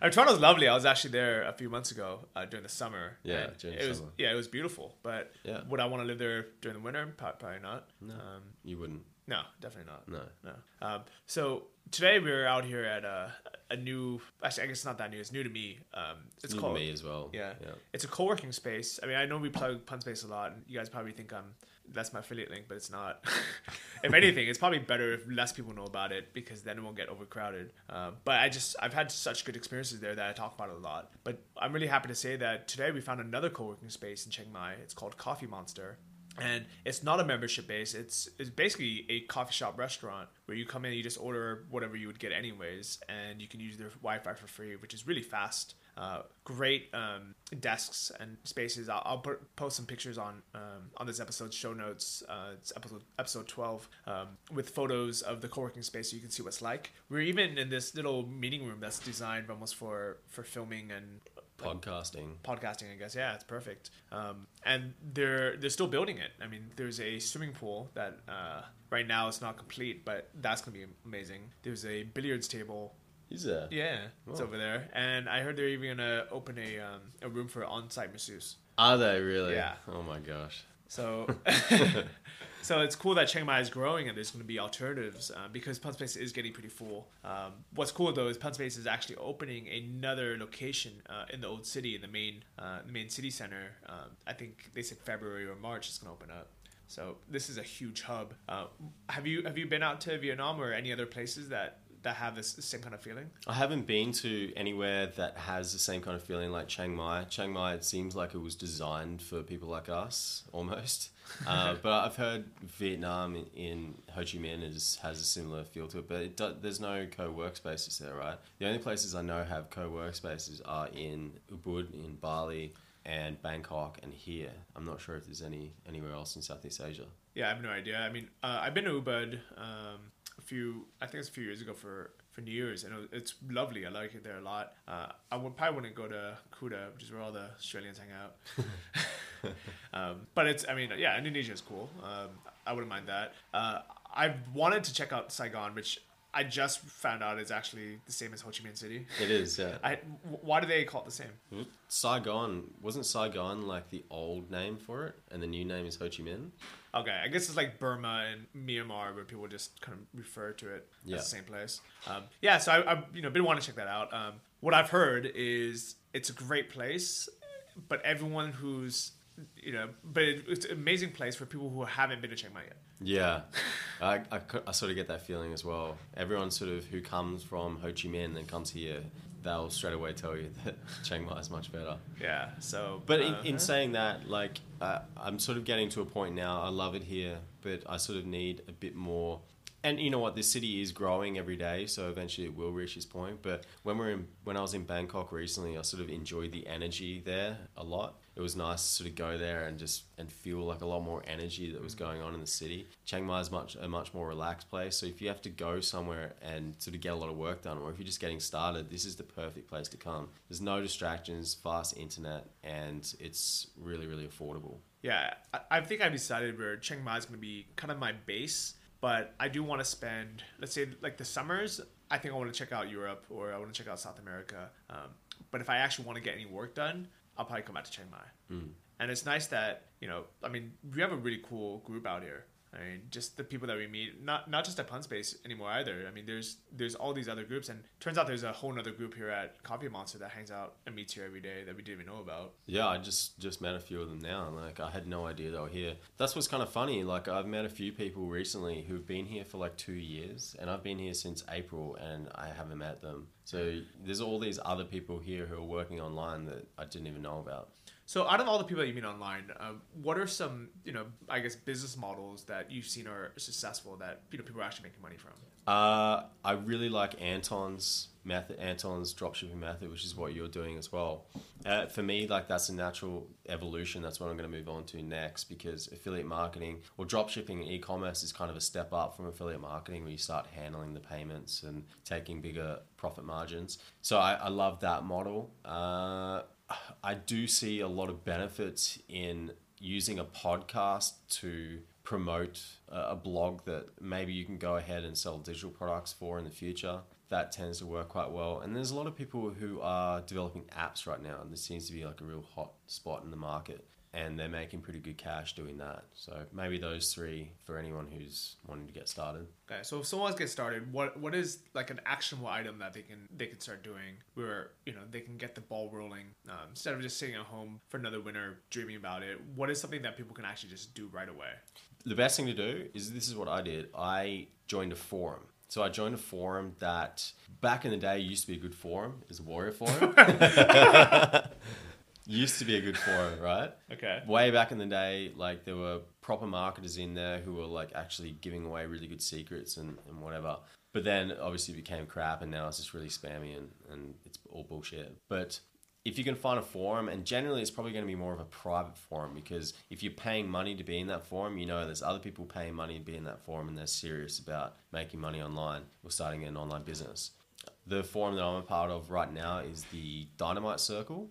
I mean, Toronto's lovely. I was actually there a few months ago uh, during the summer. Yeah, during it the was summer. yeah, it was beautiful. But Yeah. would I want to live there during the winter? Probably not. No, Um, you wouldn't. no, definitely not. No. No. Um, so today we were out here at a, a new. Actually, I guess it's not that new. It's new to me. Um, it's New to called me as well. yeah. yeah. It's a co-working space. I mean, I know we plug Pun Space a lot, and you guys probably think I'm that's my affiliate link, but it's not. if anything, it's probably better if less people know about it because then it won't get overcrowded. Uh, but I just I've had such good experiences there that I talk about it a lot. But I'm really happy to say that today we found another co-working space in Chiang Mai. It's called Coffee Monster. And it's not a membership base. It's it's basically a coffee shop restaurant where you come in, you just order whatever you would get anyways, and you can use their Wi-Fi for free, which is really fast. Uh, great um, desks and spaces. I'll, I'll put, post some pictures on um, on this episode's show notes. Uh, it's episode episode twelve um, with photos of the co-working space, so you can see what's like. We're even in this little meeting room that's designed almost for for filming and Podcasting. podcasting i guess yeah it's perfect um, and they're they're still building it i mean there's a swimming pool that uh, right now it's not complete but that's gonna be amazing there's a billiards table Is there? yeah it's over there and i heard they're even gonna open a um, a room for on-site masseuse Are they really? Yeah. Oh my gosh. so so it's cool that Chiang Mai is growing and there's going to be alternatives uh, because Pun Space is getting pretty full. Um, what's cool though is Pun Space is actually opening another location uh, in the old city in the main uh, the main city center. Um, I think they said February or March it's going to open up. So this is a huge hub. Uh, have you have you been out to Vietnam or any other places that that have this same kind of feeling? I haven't been to anywhere that has the same kind of feeling like Chiang Mai. Chiang Mai, it seems like it was designed for people like us, almost. Uh, but I've heard Vietnam in, in Ho Chi Minh is, has a similar feel to it, but it do, there's no co-work spaces there, right? The only places I know have co-work spaces are in Ubud, in Bali, and Bangkok, and here. I'm not sure if there's any anywhere else in Southeast Asia. Yeah, I have no idea. I mean, uh, I've been to Ubud um, a few, I think it's a few years ago for, for New Year's, and it's lovely. I like it there a lot. Uh, I would probably wouldn't go to Kuta, which is where all the Australians hang out. um, but it's, I mean, yeah, Indonesia is cool. Um, I wouldn't mind that. Uh, I wanted to check out Saigon, which I just found out it's actually the same as Ho Chi Minh City. It is, yeah. I, why do they call it the same? Saigon wasn't Saigon like the old name for it, and the new name is Ho Chi Minh. Okay, I guess it's like Burma and Myanmar, where people just kind of refer to it Yeah. as the same place. Um, yeah, so I, I, you know, been wanting to check that out. Um, what I've heard is it's a great place, but everyone who's, you know, but it, it's an amazing place for people who haven't been to Chiang Mai yet. Yeah, I, I, I sort of get that feeling as well. Everyone sort of who comes from Ho Chi Minh and comes here, they'll straight away tell you that Chiang Mai is much better. Yeah, so. But in, uh, in saying that, like, uh, I'm sort of getting to a point now. I love it here, but I sort of need a bit more. And you know what? This city is growing every day, so eventually it will reach this point. But when we're in, when I was in Bangkok recently, I sort of enjoyed the energy there a lot. It was nice to sort of go there and just and feel like a lot more energy that was going on in the city. Chiang Mai is much a much more relaxed place. So if you have to go somewhere and sort of get a lot of work done, or if you're just getting started, this is the perfect place to come. There's no distractions, fast internet, and it's really really affordable. Yeah, I, I think I've decided where Chiang Mai is going to be kind of my base, but I do want to spend, let's say, like the summers. I think I want to check out Europe or I want to check out South America. Um, but if I actually want to get any work done, I'll probably come back to Chiang Mai. Mm. And it's nice that you know, I mean, we have a really cool group out here. I mean, just the people that we meet, not not just at Pun Space anymore either. I mean, there's there's all these other groups, and turns out there's a whole other group here at Coffee Monster that hangs out and meets here every day that we didn't even know about. Yeah, I just just met a few of them now. and, Like I had no idea they were here. That's what's kind of funny. Like I've met a few people recently who've been here for like two years, and I've been here since April, and I haven't met them. So there's all these other people here who are working online that I didn't even know about. So, out of all the people that you meet online, uh, what are some, you know, I guess business models that you've seen are successful that you know people are actually making money from? Uh, I really like Anton's method, Anton's dropshipping method, which is what you're doing as well. Uh, for me, like that's a natural evolution. That's what I'm going to move on to next because affiliate marketing or dropshipping and e-commerce is kind of a step up from affiliate marketing where you start handling the payments and taking bigger profit margins. So I, I love that model. Uh, I do see a lot of benefits in using a podcast to promote a blog that maybe you can go ahead and sell digital products for in the future. That tends to work quite well. And there's a lot of people who are developing apps right now, and this seems to be like a real hot spot in the market. And they're making pretty good cash doing that. So maybe those three for anyone who's wanting to get started. Okay, so if someone wants to get started, what what is like an actionable item that they can they can start doing where you know they can get the ball rolling um, instead of just sitting at home for another winter dreaming about it? What is something that people can actually just do right away? the best thing to do is this is what I did. I joined a forum. So I joined a forum that back in the day used to be a good forum. Is Warrior Forum. used to be a good forum, right? Okay. Way back in the day, like there were proper marketers in there who were like actually giving away really good secrets and, and whatever. But then obviously it became crap and now it's just really spammy and, and it's all bullshit. But if you can find a forum, and generally it's probably going to be more of a private forum because if you're paying money to be in that forum, you know there's other people paying money to be in that forum and they're serious about making money online or starting an online business. The forum that I'm a part of right now is the Dynamite Circle,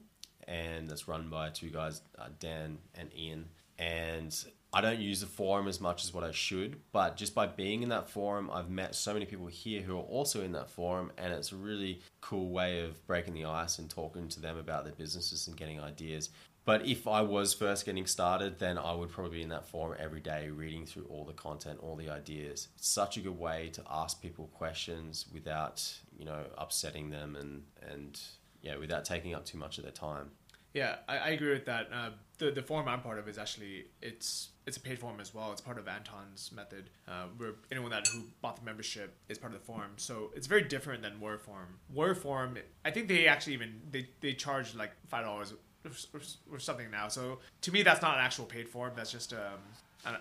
and that's run by two guys, uh, Dan and Ian. And I don't use the forum as much as what I should, but just by being in that forum, I've met so many people here who are also in that forum, and it's a really cool way of breaking the ice and talking to them about their businesses and getting ideas. But if I was first getting started, then I would probably be in that forum every day, reading through all the content, all the ideas. It's such a good way to ask people questions without, you know, upsetting them and and yeah, without taking up too much of their time. Yeah, I, I agree with that. Uh, the the forum I'm part of is actually it's it's a paid form as well. It's part of Anton's method, uh, where anyone that who bought the membership is part of the form. So it's very different than Warrior Forum. Warrior Forum, I think they actually even they they charge like five dollars or, or something now. So to me, that's not an actual paid form. That's just um,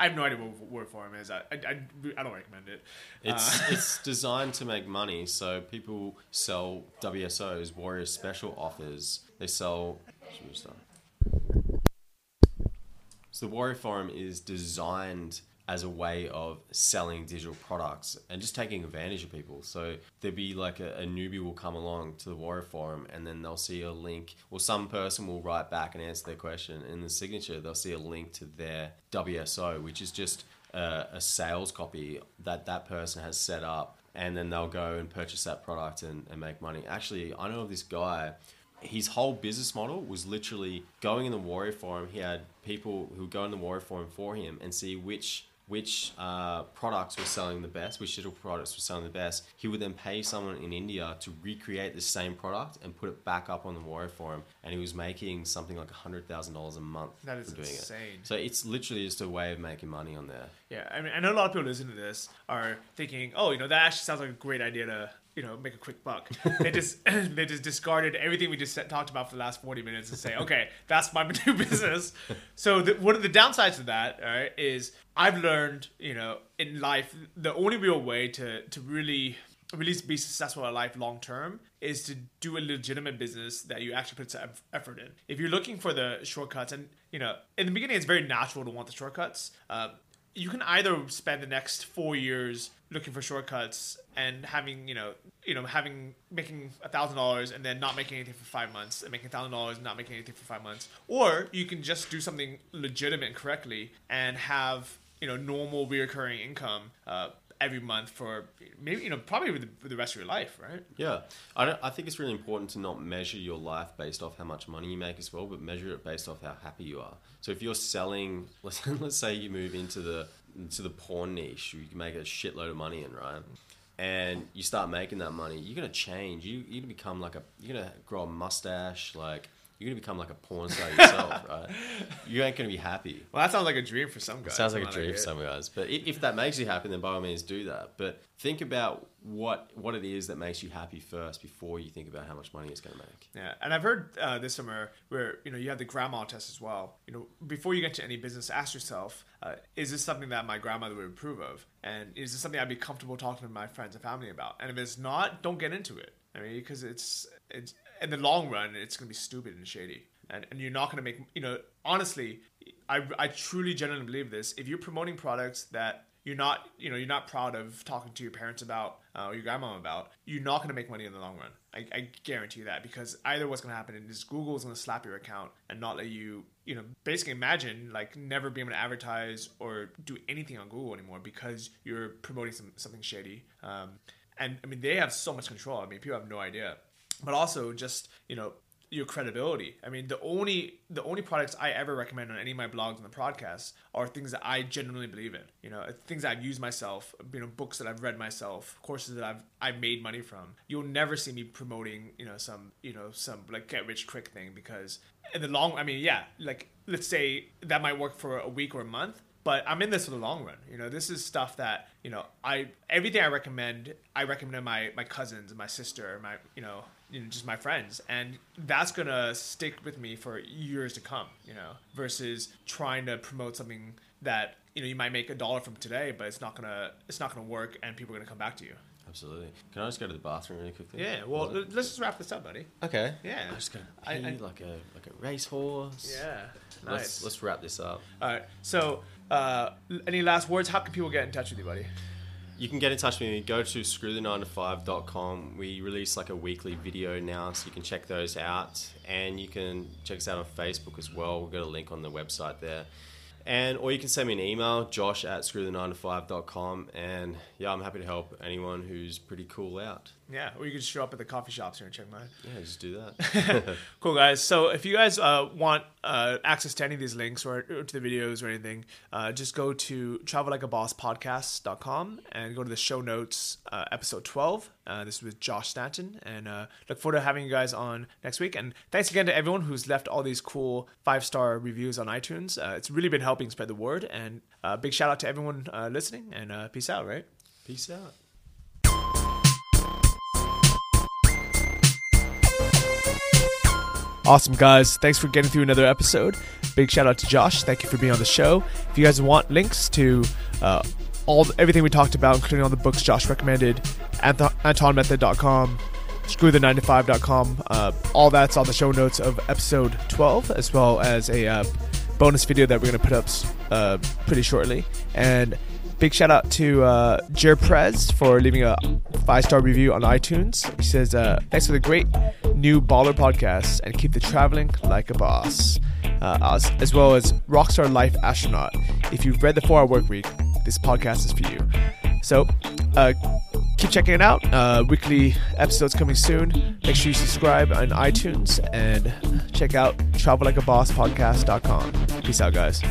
I, have no idea what Warrior Forum is. I I, I, don't recommend it. It's Uh, it's designed to make money, so people sell WSOs, Warrior Special offers. They sell. should we start? So the Warrior Forum is designed as a way of selling digital products and just taking advantage of people. So there'd be like a, a newbie will come along to the Warrior Forum and then they'll see a link, or some person will write back and answer their question. In the signature, they'll see a link to their WSO, which is just a, a sales copy that that person has set up and then they'll go and purchase that product and, and make money. Actually, I know of this guy. His whole business model was literally going in the Warrior Forum. He had people who go in the Warrior Forum for him and see which which uh, products were selling the best, which digital products were selling the best. He would then pay someone in India to recreate the same product and put it back up on the Warrior Forum, and he was making something like hundred thousand dollars a month That is doing insane. it. So it's literally just a way of making money on there. Yeah, I mean, I know a lot of people listening to this are thinking, "Oh, you know, that actually sounds like a great idea to, you know, make a quick buck." they just they just discarded everything we just said, talked about for the last forty minutes and say, "Okay, that's my new business." so the, one of the downsides of that, all right, is I've learned, you know, in life, the only real way to to really really be successful in life long term is to do a legitimate business that you actually put some effort in. If you're looking for the shortcuts, and you know, in the beginning, it's very natural to want the shortcuts. Uh, you can either spend the next four years looking for shortcuts and having you know you know having making a thousand dollars and then not making anything for five months and making a thousand dollars and not making anything for five months. Or you can just do something legitimate and correctly and have you know normal reoccurring income uh, every month for maybe you know probably the, the rest of your life right Yeah, I, I think it's really important to not measure your life based off how much money you make as well, but measure it based off how happy you are. So if you're selling, let's, let's say you move into the into the porn niche, you can make a shitload of money in, right? And you start making that money, you're gonna change. You you're gonna become like a you're gonna grow a mustache, like you're gonna become like a porn star yourself, right? You ain't gonna be happy. well that sounds like a dream for some guys Sounds like a dream for some guys, but i- if that makes you happy, then by all means do that. But think about what what it is that makes you happy first before you think about how much money it's to make. Yeah, and I've heard uh, this somewhere where you know you have the grandma test as well. You know, before you get to any business, ask yourself: uh, Is this something that my grandmother would approve of? And is this something I'd be comfortable talking to my friends and family about? And if it's not, don't get into it. I mean, because it's it's in the long run, it's going to be stupid and shady, and and you're not going to make you know honestly. I, I truly genuinely believe this. If you're promoting products that you're not you know you're not proud of talking to your parents about uh, or your grandma about you're not going to make money in the long run I, I guarantee you that because either what's going to happen is google is going to slap your account and not let you you know basically imagine like never being able to advertise or do anything on google anymore because you're promoting some, something shady um, and i mean they have so much control i mean people have no idea but also just you know your credibility. I mean, the only the only products I ever recommend on any of my blogs and the podcasts are things that I genuinely believe in. You know, things I've used myself. You know, books that I've read myself, courses that I've I've made money from. You'll never see me promoting you know some you know some like get rich quick thing because in the long. I mean, yeah, like let's say that might work for a week or a month, but I'm in this for the long run. You know, this is stuff that you know I everything I recommend. I recommend my my cousins my sister, my you know you know just my friends, and that's gonna stick with me for years to come. You know, versus trying to promote something that you know you might make a dollar from today, but it's not gonna it's not gonna work, and people are gonna come back to you. Absolutely. Can I just go to the bathroom really quickly? Yeah. Well, let's just wrap this up, buddy. Okay. Yeah. I'm just gonna I- pee I- like a like a racehorse. Yeah. Nice. Let's let's wrap this up. All right. So, uh, any last words? How can people get in touch with you, buddy? You can get in touch with me. Go to screwthe9to5.com. We release like a weekly video now, so you can check those out. And you can check us out on Facebook as well. We've got a link on the website there. And or you can send me an email, josh at screwthe9to5.com. And yeah, I'm happy to help anyone who's pretty cool out. Yeah, or you can just show up at the coffee shops here and Chiang Mai. Yeah, just do that. Cool, guys. So if you guys uh, want uh, access to any of these links or, or to the videos or anything, uh, just go to travellikeabosspodcast.com and go to the show notes, uh, episode 12. Uh, this is with Josh Stanton. And uh, look forward to having you guys on next week. And thanks again to everyone who's left all these cool five star reviews on iTunes. Uh, it's really been helping spread the word. And uh, big shout out to everyone uh, listening. And uh, peace out, right? Peace out. Awesome, guys. Thanks for getting through another episode. Big shout out to Josh. Thank you for being on the show. If you guys want links to uh, all everything we talked about, including all the books Josh recommended, AntonMethod.com, ScrewThe95.com, uh, all that's on the show notes of episode 12, as well as a uh, bonus video that we're going to put up uh, pretty shortly. And Big shout out to uh, Jer Prez for leaving a five star review on iTunes. He says, uh, Thanks for the great new baller podcast and keep the traveling like a boss. Uh, as, as well as Rockstar Life Astronaut. If you've read the 4 Hour Work Week, this podcast is for you. So, uh, keep checking it out. Uh, weekly episodes coming soon. Make sure you subscribe on iTunes and check out travellikeabosspodcast.com. Peace out, guys.